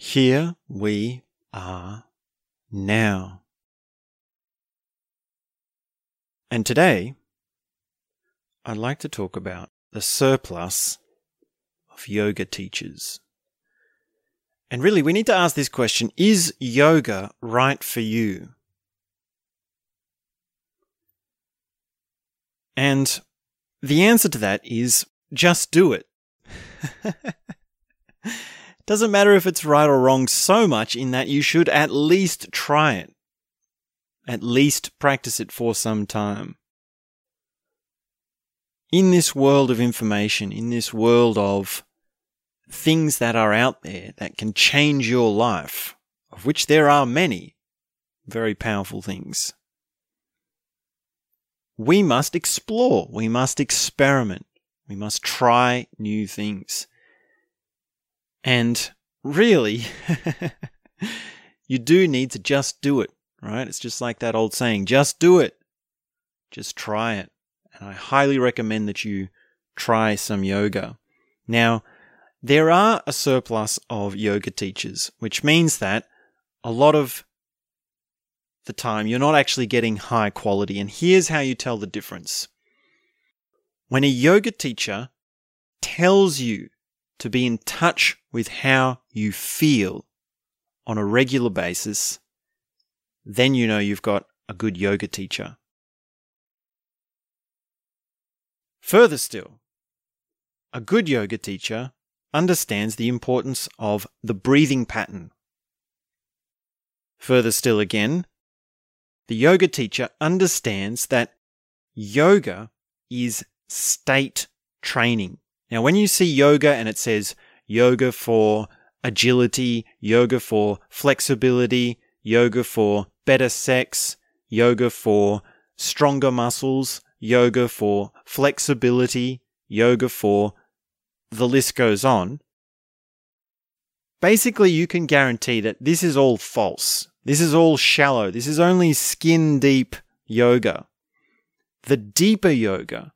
Here we are now. And today, I'd like to talk about the surplus of yoga teachers. And really, we need to ask this question Is yoga right for you? And the answer to that is just do it. Doesn't matter if it's right or wrong so much in that you should at least try it. At least practice it for some time. In this world of information, in this world of things that are out there that can change your life, of which there are many very powerful things, we must explore, we must experiment, we must try new things. And really, you do need to just do it, right? It's just like that old saying, just do it. Just try it. And I highly recommend that you try some yoga. Now, there are a surplus of yoga teachers, which means that a lot of the time you're not actually getting high quality. And here's how you tell the difference. When a yoga teacher tells you to be in touch with how you feel on a regular basis, then you know you've got a good yoga teacher. Further still, a good yoga teacher understands the importance of the breathing pattern. Further still again, the yoga teacher understands that yoga is state training. Now, when you see yoga and it says yoga for agility, yoga for flexibility, yoga for better sex, yoga for stronger muscles, yoga for flexibility, yoga for the list goes on. Basically, you can guarantee that this is all false. This is all shallow. This is only skin deep yoga. The deeper yoga,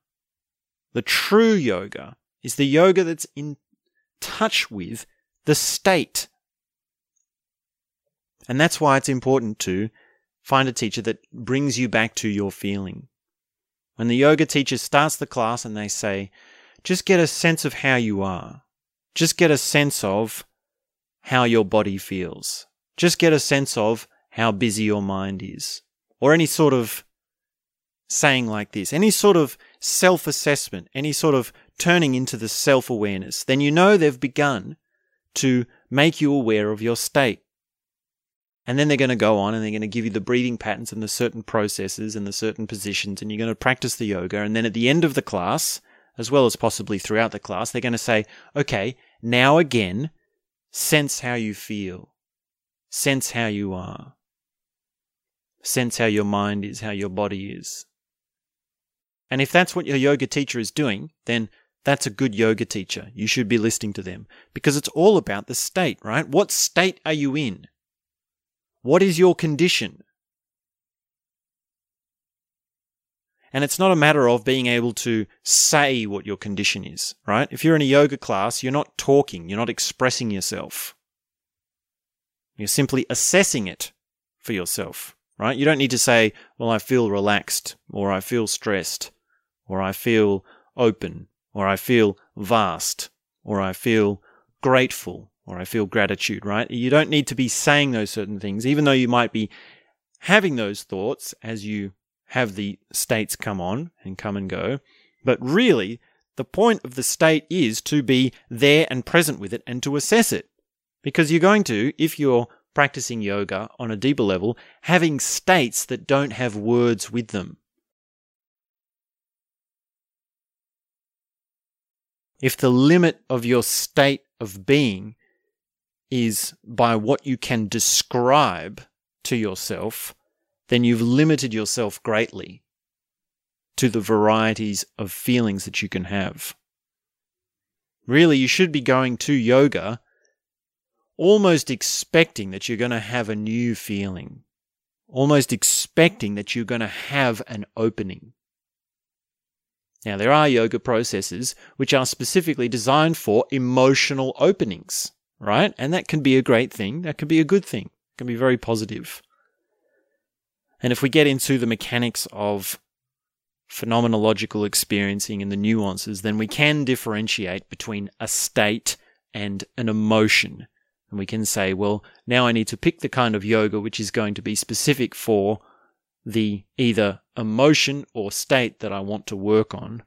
the true yoga, is the yoga that's in touch with the state. And that's why it's important to find a teacher that brings you back to your feeling. When the yoga teacher starts the class and they say, just get a sense of how you are, just get a sense of how your body feels, just get a sense of how busy your mind is, or any sort of saying like this, any sort of self assessment, any sort of turning into the self awareness, then you know they've begun to make you aware of your state. And then they're going to go on and they're going to give you the breathing patterns and the certain processes and the certain positions, and you're going to practice the yoga. And then at the end of the class, as well as possibly throughout the class, they're going to say, okay, now again, sense how you feel, sense how you are, sense how your mind is, how your body is. And if that's what your yoga teacher is doing, then that's a good yoga teacher. You should be listening to them because it's all about the state, right? What state are you in? What is your condition? And it's not a matter of being able to say what your condition is, right? If you're in a yoga class, you're not talking, you're not expressing yourself. You're simply assessing it for yourself, right? You don't need to say, well, I feel relaxed, or I feel stressed, or I feel open, or I feel vast, or I feel grateful, or I feel gratitude, right? You don't need to be saying those certain things, even though you might be having those thoughts as you have the states come on and come and go. But really, the point of the state is to be there and present with it and to assess it. Because you're going to, if you're practicing yoga on a deeper level, having states that don't have words with them. If the limit of your state of being is by what you can describe to yourself, then you've limited yourself greatly to the varieties of feelings that you can have. Really, you should be going to yoga almost expecting that you're going to have a new feeling, almost expecting that you're going to have an opening. Now, there are yoga processes which are specifically designed for emotional openings, right? And that can be a great thing. That can be a good thing. It can be very positive. And if we get into the mechanics of phenomenological experiencing and the nuances, then we can differentiate between a state and an emotion. And we can say, well, now I need to pick the kind of yoga which is going to be specific for the either emotion or state that I want to work on.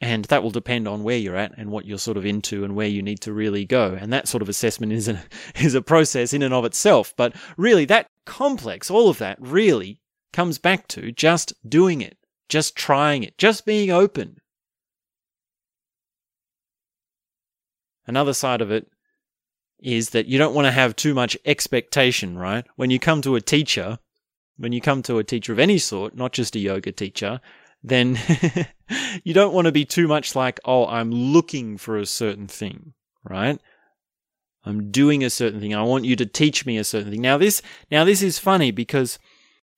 And that will depend on where you're at and what you're sort of into and where you need to really go. And that sort of assessment is a, is a process in and of itself. But really, that complex, all of that really comes back to just doing it, just trying it, just being open. Another side of it is that you don't want to have too much expectation, right? When you come to a teacher, when you come to a teacher of any sort, not just a yoga teacher, then you don't want to be too much like, oh, I'm looking for a certain thing, right? I'm doing a certain thing. I want you to teach me a certain thing. Now this, now this is funny because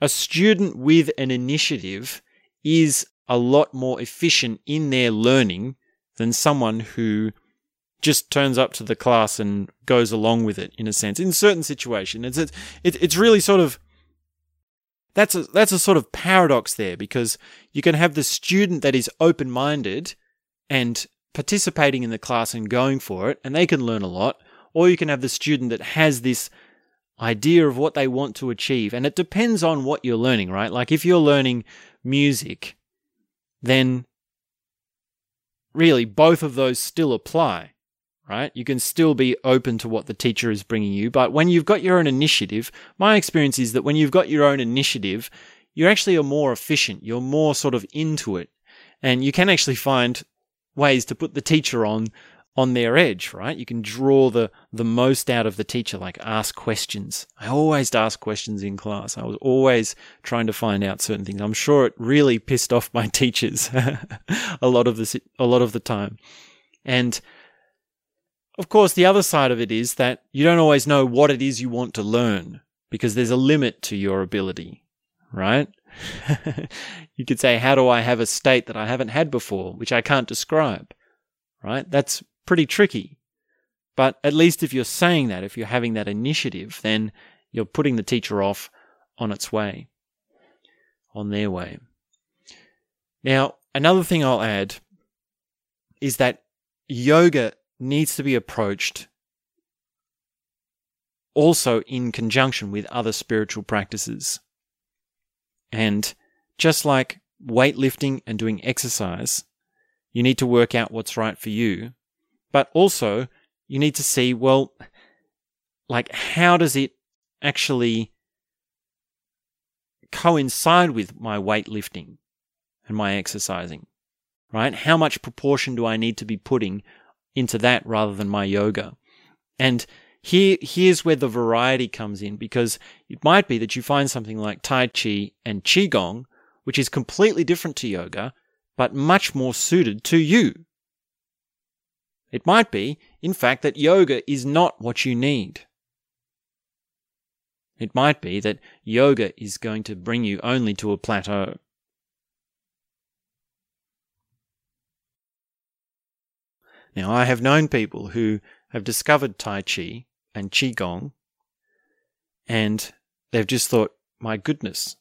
a student with an initiative is a lot more efficient in their learning than someone who just turns up to the class and goes along with it in a sense. In certain situations, it's it's it's really sort of that's a that's a sort of paradox there because you can have the student that is open minded and participating in the class and going for it, and they can learn a lot, or you can have the student that has this idea of what they want to achieve, and it depends on what you're learning, right? Like if you're learning music, then really both of those still apply right? You can still be open to what the teacher is bringing you. But when you've got your own initiative, my experience is that when you've got your own initiative, you're actually more efficient. You're more sort of into it. And you can actually find ways to put the teacher on on their edge, right? You can draw the the most out of the teacher, like ask questions. I always ask questions in class. I was always trying to find out certain things. I'm sure it really pissed off my teachers a lot of the a lot of the time. And of course, the other side of it is that you don't always know what it is you want to learn because there's a limit to your ability, right? you could say, how do I have a state that I haven't had before, which I can't describe, right? That's pretty tricky. But at least if you're saying that, if you're having that initiative, then you're putting the teacher off on its way, on their way. Now, another thing I'll add is that yoga needs to be approached also in conjunction with other spiritual practices. And just like weightlifting and doing exercise, you need to work out what's right for you. But also, you need to see, well, like, how does it actually coincide with my weightlifting and my exercising? Right? How much proportion do I need to be putting into that rather than my yoga. And here, here's where the variety comes in because it might be that you find something like Tai Chi and Qigong, which is completely different to yoga, but much more suited to you. It might be, in fact, that yoga is not what you need. It might be that yoga is going to bring you only to a plateau. Now, I have known people who have discovered Tai Chi and Qigong, and they've just thought, my goodness,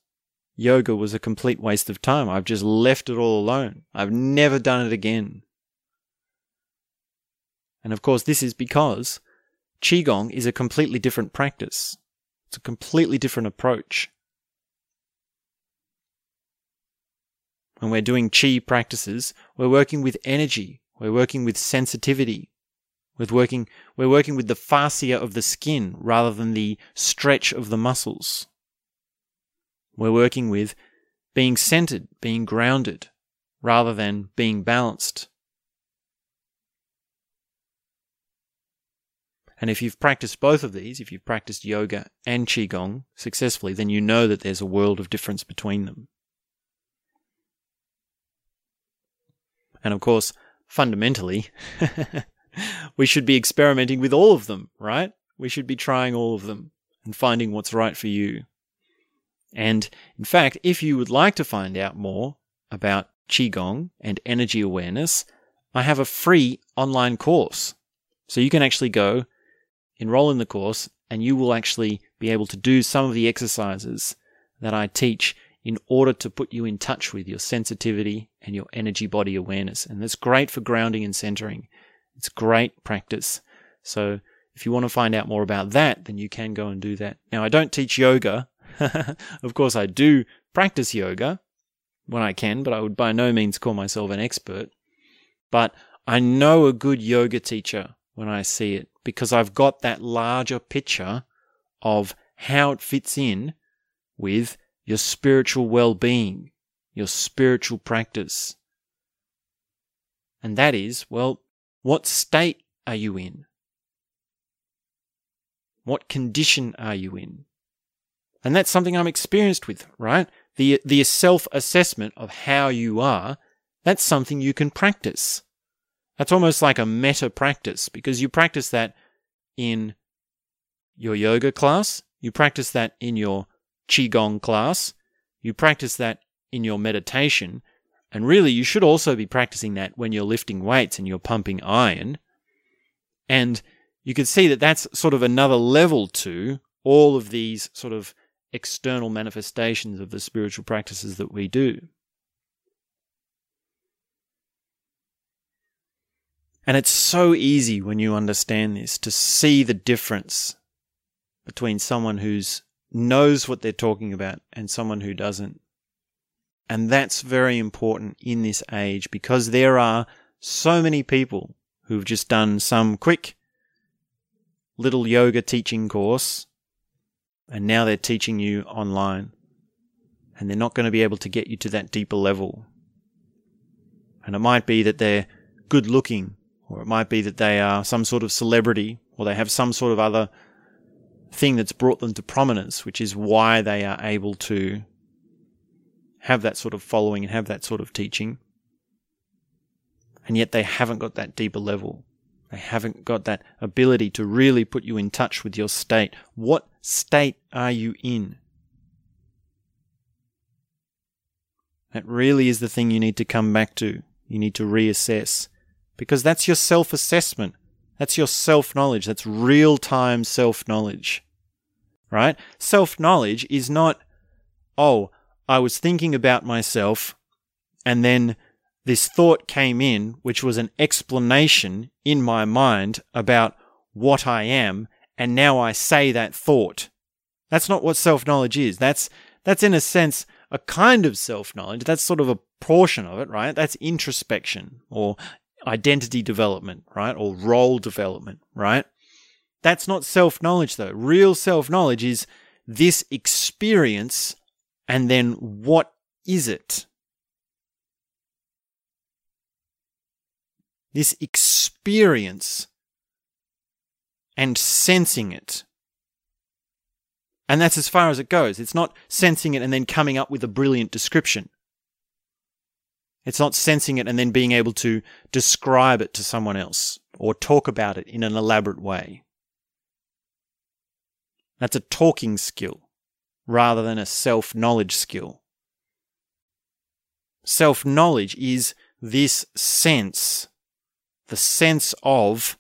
yoga was a complete waste of time. I've just left it all alone. I've never done it again. And of course, this is because Qigong is a completely different practice. It's a completely different approach. When we're doing Qi practices, we're working with energy, we're working with sensitivity. With working, we're working with the fascia of the skin rather than the stretch of the muscles. We're working with being centered, being grounded, rather than being balanced. And if you've practiced both of these, if you've practiced yoga and Qigong successfully, then you know that there's a world of difference between them. And of course, fundamentally, we should be experimenting with all of them, right? We should be trying all of them and finding what's right for you. And in fact, if you would like to find out more about Qigong and energy awareness, I have a free online course. So you can actually go enroll in the course and you will actually be able to do some of the exercises that I teach in order to put you in touch with your sensitivity and your energy body awareness. And that's great for grounding and centering. It's great practice. So if you want to find out more about that, then you can go and do that. Now, I don't teach yoga. of course, I do practice yoga when I can, but I would by no means call myself an expert. But I know a good yoga teacher when I see it because I've got that larger picture of how it fits in with your spiritual well being, your spiritual practice. And that is, well, what state are you in? What condition are you in? And that's something I'm experienced with, right? The, the self assessment of how you are, that's something you can practice. That's almost like a meta practice because you practice that in your yoga class, you practice that in your Qigong class, you practice that in your meditation, and really you should also be practicing that when you're lifting weights and you're pumping iron. And you can see that that's sort of another level to all of these sort of external manifestations of the spiritual practices that we do. And it's so easy when you understand this to see the difference between someone who's knows what they're talking about and someone who doesn't. And that's very important in this age because there are so many people who've just done some quick little yoga teaching course and now they're teaching you online and they're not going to be able to get you to that deeper level. And it might be that they're good looking or it might be that they are some sort of celebrity or they have some sort of other thing that's brought them to prominence, which is why they are able to have that sort of following and have that sort of teaching. And yet they haven't got that deeper level. They haven't got that ability to really put you in touch with your state. What state are you in? That really is the thing you need to come back to. You need to reassess because that's your self assessment. That's your self knowledge. That's real time self knowledge. Right? Self knowledge is not, oh, I was thinking about myself and then this thought came in, which was an explanation in my mind about what I am, and now I say that thought. That's not what self knowledge is. That's, that's in a sense a kind of self knowledge. That's sort of a portion of it, right? That's introspection or identity development, right? Or role development, right? That's not self knowledge though. Real self knowledge is this experience and then what is it? This experience and sensing it. And that's as far as it goes. It's not sensing it and then coming up with a brilliant description. It's not sensing it and then being able to describe it to someone else or talk about it in an elaborate way. That's a talking skill rather than a self knowledge skill. Self knowledge is this sense, the sense of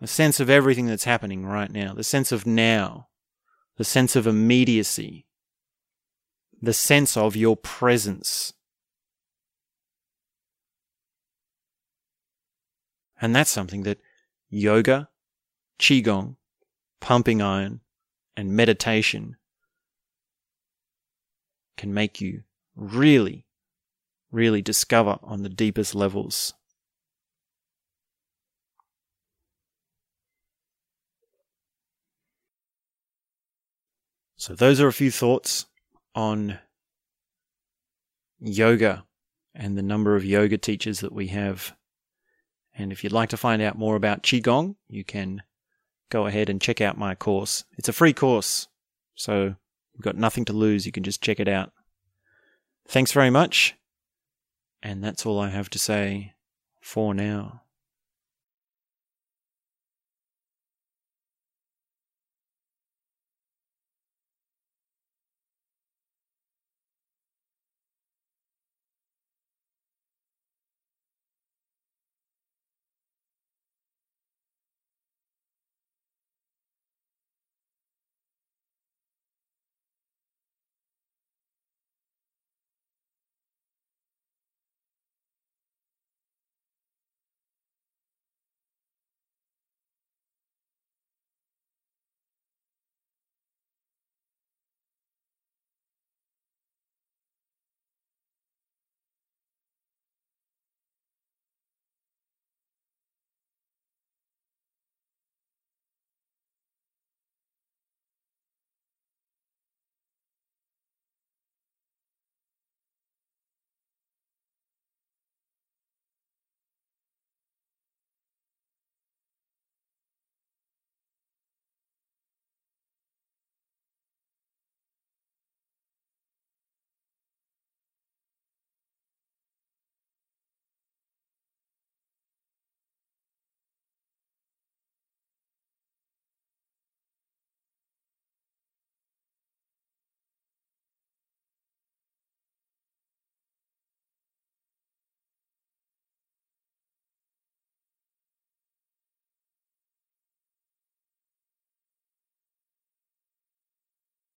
the sense of everything that's happening right now, the sense of now the sense of immediacy, the sense of your presence. And that's something that yoga, qigong, pumping iron, and meditation can make you really, really discover on the deepest levels. So, those are a few thoughts on yoga and the number of yoga teachers that we have. And if you'd like to find out more about Qigong, you can go ahead and check out my course. It's a free course, so you've got nothing to lose. You can just check it out. Thanks very much. And that's all I have to say for now.